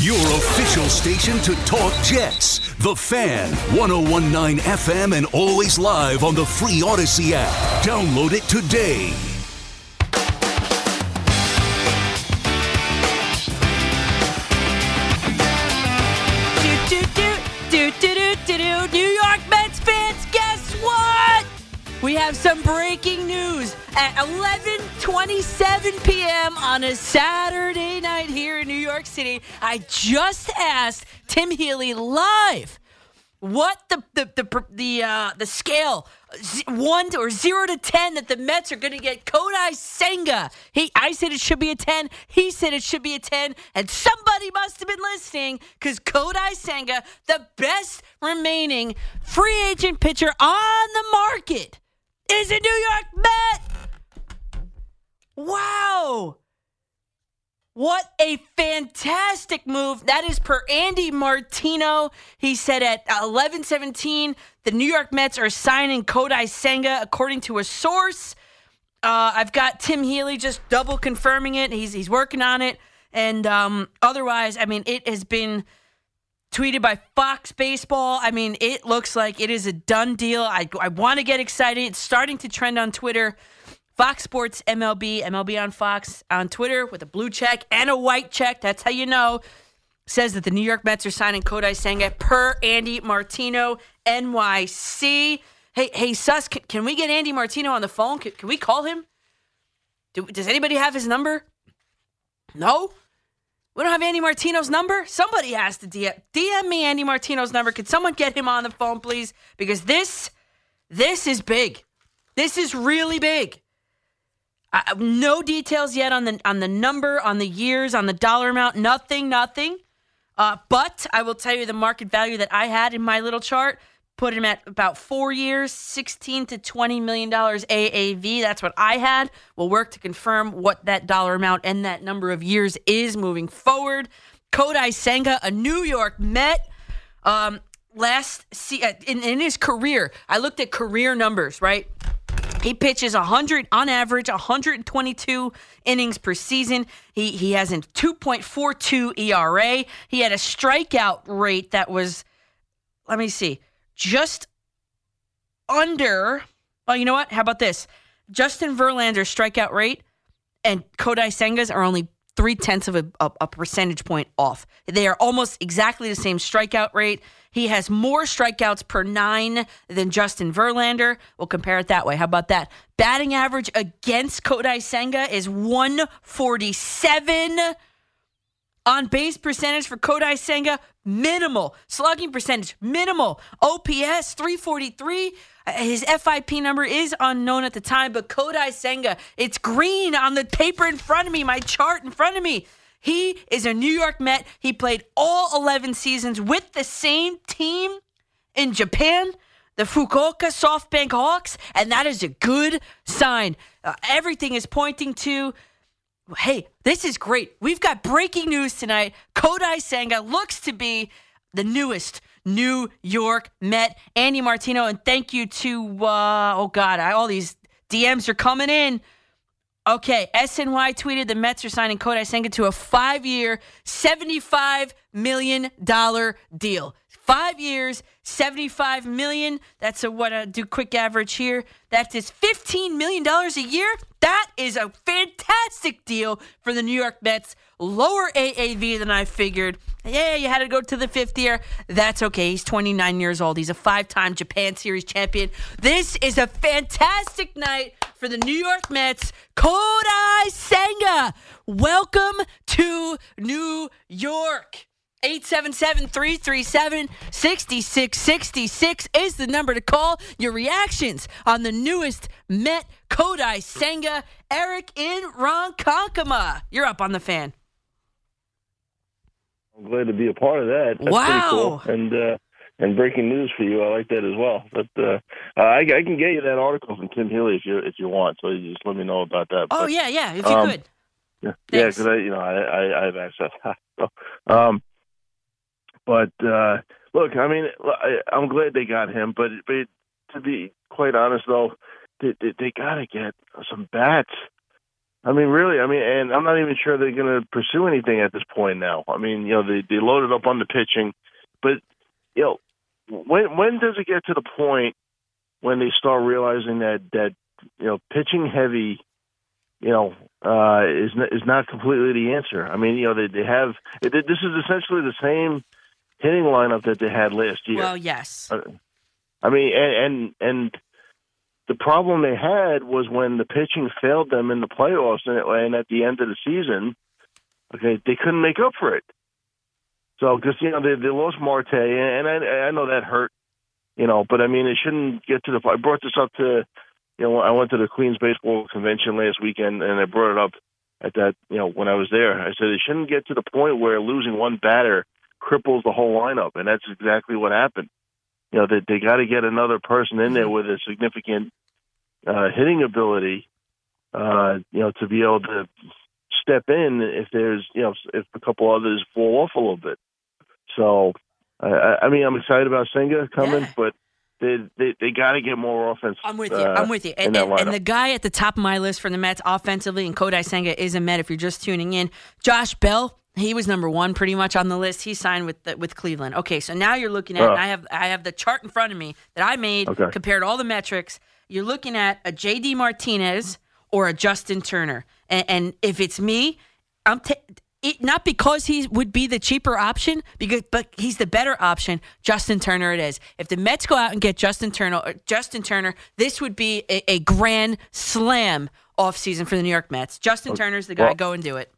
Your official station to talk Jets. The Fan, 1019 FM, and always live on the free Audacy app. Download it today. Do, do, do, do, do, do, do. New York Mets fans, guess what? We have some breaking news at 11:27 p.m. on a Saturday night here in New York City. I just asked Tim Healy live what the the the the, uh, the scale one to, or zero to ten that the Mets are going to get Kodai Senga. He, I said it should be a ten. He said it should be a ten, and somebody must have been listening because Kodai Senga, the best remaining free agent pitcher on the market, is a New York Met. Wow. What a fantastic move. That is per Andy Martino. He said at 11:17 the New York Mets are signing Kodai Senga according to a source. Uh, I've got Tim Healy just double confirming it. He's he's working on it. And um, otherwise, I mean, it has been tweeted by Fox Baseball. I mean, it looks like it is a done deal. I, I want to get excited. It's starting to trend on Twitter. Fox Sports MLB, MLB on Fox on Twitter with a blue check and a white check. That's how you know. Says that the New York Mets are signing Kodai Senga per Andy Martino, NYC. Hey, hey, Sus, can, can we get Andy Martino on the phone? Can, can we call him? Do, does anybody have his number? No? We don't have Andy Martino's number? Somebody has to DM, DM me Andy Martino's number. Could someone get him on the phone, please? Because this, this is big. This is really big. No details yet on the on the number, on the years, on the dollar amount. Nothing, nothing. Uh, but I will tell you the market value that I had in my little chart put him at about four years, sixteen to twenty million dollars AAV. That's what I had. We'll work to confirm what that dollar amount and that number of years is moving forward. Kodai Senga, a New York Met. Um, last uh, in, in his career, I looked at career numbers. Right, he pitches 100 on average, 122 innings per season. He he has a 2.42 ERA. He had a strikeout rate that was, let me see, just under. Well, you know what? How about this? Justin Verlander's strikeout rate and Kodai Senga's are only three tenths of a, a, a percentage point off. They are almost exactly the same strikeout rate. He has more strikeouts per nine than Justin Verlander. We'll compare it that way. How about that? Batting average against Kodai Senga is 147. On base percentage for Kodai Senga, minimal. Slugging percentage, minimal. OPS, 343. His FIP number is unknown at the time, but Kodai Senga, it's green on the paper in front of me, my chart in front of me. He is a New York Met. He played all 11 seasons with the same team in Japan, the Fukuoka SoftBank Hawks, and that is a good sign. Uh, everything is pointing to hey, this is great. We've got breaking news tonight. Kodai Senga looks to be the newest New York Met. Andy Martino, and thank you to, uh, oh God, I, all these DMs are coming in. Okay, SNY tweeted the Mets are signing Kodai Senga to a five year, $75 million deal. Five years, 75 million. That's a what I do quick average here. That is $15 million a year. That is a fantastic deal for the New York Mets. Lower AAV than I figured. Yeah, you had to go to the fifth year. That's okay. He's 29 years old. He's a five time Japan Series champion. This is a fantastic night for the New York Mets. Kodai Senga, welcome to New York. 877-337-6666 is the number to call. Your reactions on the newest Met Kodai Senga. Eric in Ronkonkoma. You're up on the fan. I'm glad to be a part of that. That's Wow. cool. And uh, and breaking news for you, I like that as well. But uh, I, I can get you that article from Tim Healy if you if you want. So you just let me know about that. Oh But, yeah, yeah. If you um, could. yeah, yeah, because I, you know, I, I, I have access. so, um, but uh, look, I mean, I, I'm glad they got him, but but to be quite honest, though, they they, they got to get some bats. I mean, really, I mean, and I'm not even sure they're going to pursue anything at this point now. I mean, you know, they they loaded up on the pitching, but you know, when when does it get to the point when they start realizing that that you know pitching heavy you know, uh, is is not completely the answer. I mean, you know, they they have it, this is essentially the same hitting lineup that they had last year. Well, yes. Uh, I mean, and, and and the problem they had was when the pitching failed them in the playoffs and, and at the end of the season, okay, they couldn't make up for it. So, because you know they they lost Marte, and I I know that hurt, you know, but I mean it shouldn't get to the. I brought this up to, you know, I went to the Queens baseball convention last weekend, and I brought it up at that, you know, when I was there. I said it shouldn't get to the point where losing one batter cripples the whole lineup, and that's exactly what happened. You know, they they got to get another person in there with a significant uh, hitting ability, uh, you know, to be able to step in if there's, you know, if a couple others fall off a little bit. So, I, I I mean, I'm excited about Senga coming, Yeah. but they they, they got to get more offense. I'm with you. uh, I'm with you. And, and, and the guy at the top of my list for the Mets offensively, and Kodai Senga is a Met. If you're just tuning in, Josh Bell, he was number one pretty much on the list. He signed with the, with Cleveland. Okay, so now you're looking at. And I have I have the chart in front of me that I made Okay. compared all the metrics. You're looking at a JD Martinez or a Justin Turner, and, and if it's me, I'm. ta it, not because he would be the cheaper option, because but he's the better option. Justin Turner, it is. If the Mets go out and get Justin Turner, uh, Justin Turner, this would be a, a grand slam offseason for the New York Mets. Justin Turner's the guy. Well- go and do it.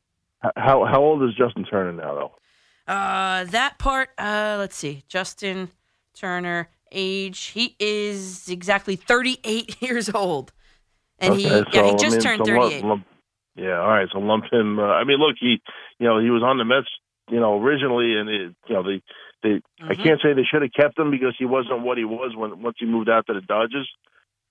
How how old is Justin Turner now though? Uh, that part. Uh, let's see. Justin Turner, age. He is exactly 38 years old, and he Okay, yeah he so, I just mean, turned so 38. lump- yeah, all right. So lump him. Uh, I mean, look, he, you know, he was on the Mets, you know, originally, and it, you know, they, they. I Mhm. can't say they should have kept him because he wasn't what he was when once he moved out to the Dodgers.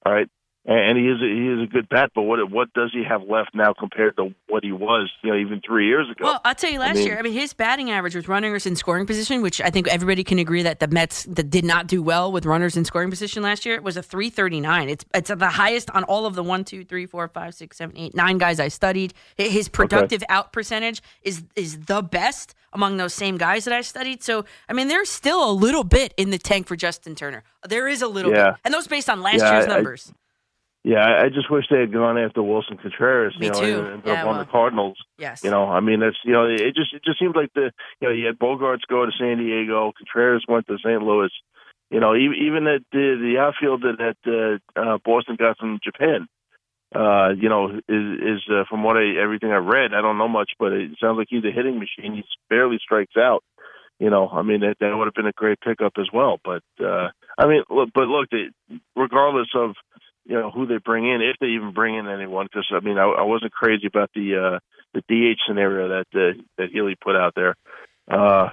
All right, and, he is a, he is a good bat, but what what does he have left now compared to what he was, you know, even three years ago? Well, I'll tell you, last mean- year, I mean, his batting average with runners in scoring position, which I think everybody can agree that the Mets that did not do well with runners in scoring position last year, was a 339. It's it's the highest on all of the one, two, three, four, five, six, seven, eight, nine guys I studied. His productive out percentage is is the best among those same guys that I studied. So, I mean, there's still a little bit in the tank for Justin Turner. There is a little Yeah. bit, and those based on last Yeah, year's I- I- numbers. Yeah, I, I just wish they had gone after Willson Contreras, Me know, too. and ended Yeah, up on the Cardinals. yes. You know, I mean, that's you know, it just it just seems like the you know you had Bogaerts go to San Diego, Contreras went to St. Louis. You know, even even that the the outfield that uh, uh, Boston got from Japan. Uh, you know, is is uh, from what I everything I've read, I don't know much, but it sounds like he's a hitting machine. He barely strikes out. You know, I mean that that would have been a great pickup as well. But uh, I mean, look, but look, they, regardless of you know who they bring in, if they even bring in anyone, because I mean, I, I wasn't crazy about the uh, the DH scenario that uh, that Healy put out there. Uh,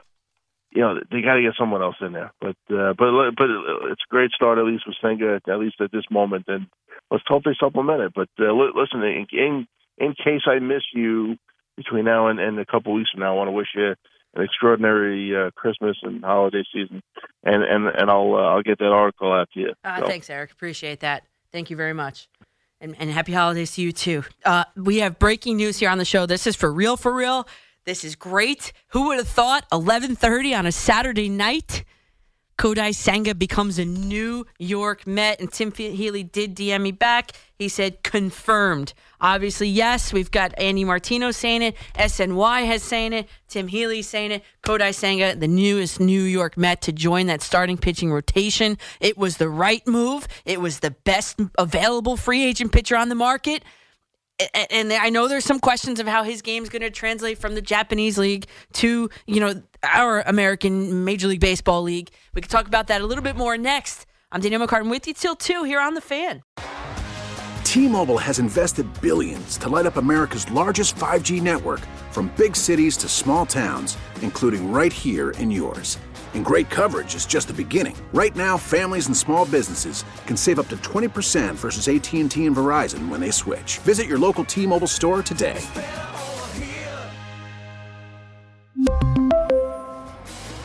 you know, they got to get someone else in there. But uh, but but it's a great start at least with Senga at least at this moment, and let's hope they supplement it. But uh, li- listen, in, in in case I miss you between now and, and a couple weeks from now, I want to wish you an extraordinary uh, Christmas and holiday season, and and and I'll uh, I'll get that article out to you. Uh, So, Thanks, Eric. Appreciate that. Thank you very much. And, and happy holidays to you, too. Uh, we have breaking news here on the show. This is for real, for real. This is great. Who would have thought 1130 on a Saturday night? Kodai Senga becomes a New York Met, and Tim Healy did DM me back. He said confirmed. Obviously, yes, we've got Andy Martino saying it, SNY has saying it, Tim Healy saying it, Kodai Senga, the newest New York Met to join that starting pitching rotation. It was the right move. It was the best available free agent pitcher on the market and I know there's some questions of how his game's going to translate from the Japanese league to you know our American Major League Baseball league. We can talk about that a little bit more next. I'm Daniel McCartan with you till two here on the Fan. T-Mobile has invested billions to light up America's largest 5G network from big cities to small towns, including right here in yours. And great coverage is just the beginning. Right now, families and small businesses can save up to 20% versus AT&T and Verizon when they switch. Visit your local T-Mobile store today.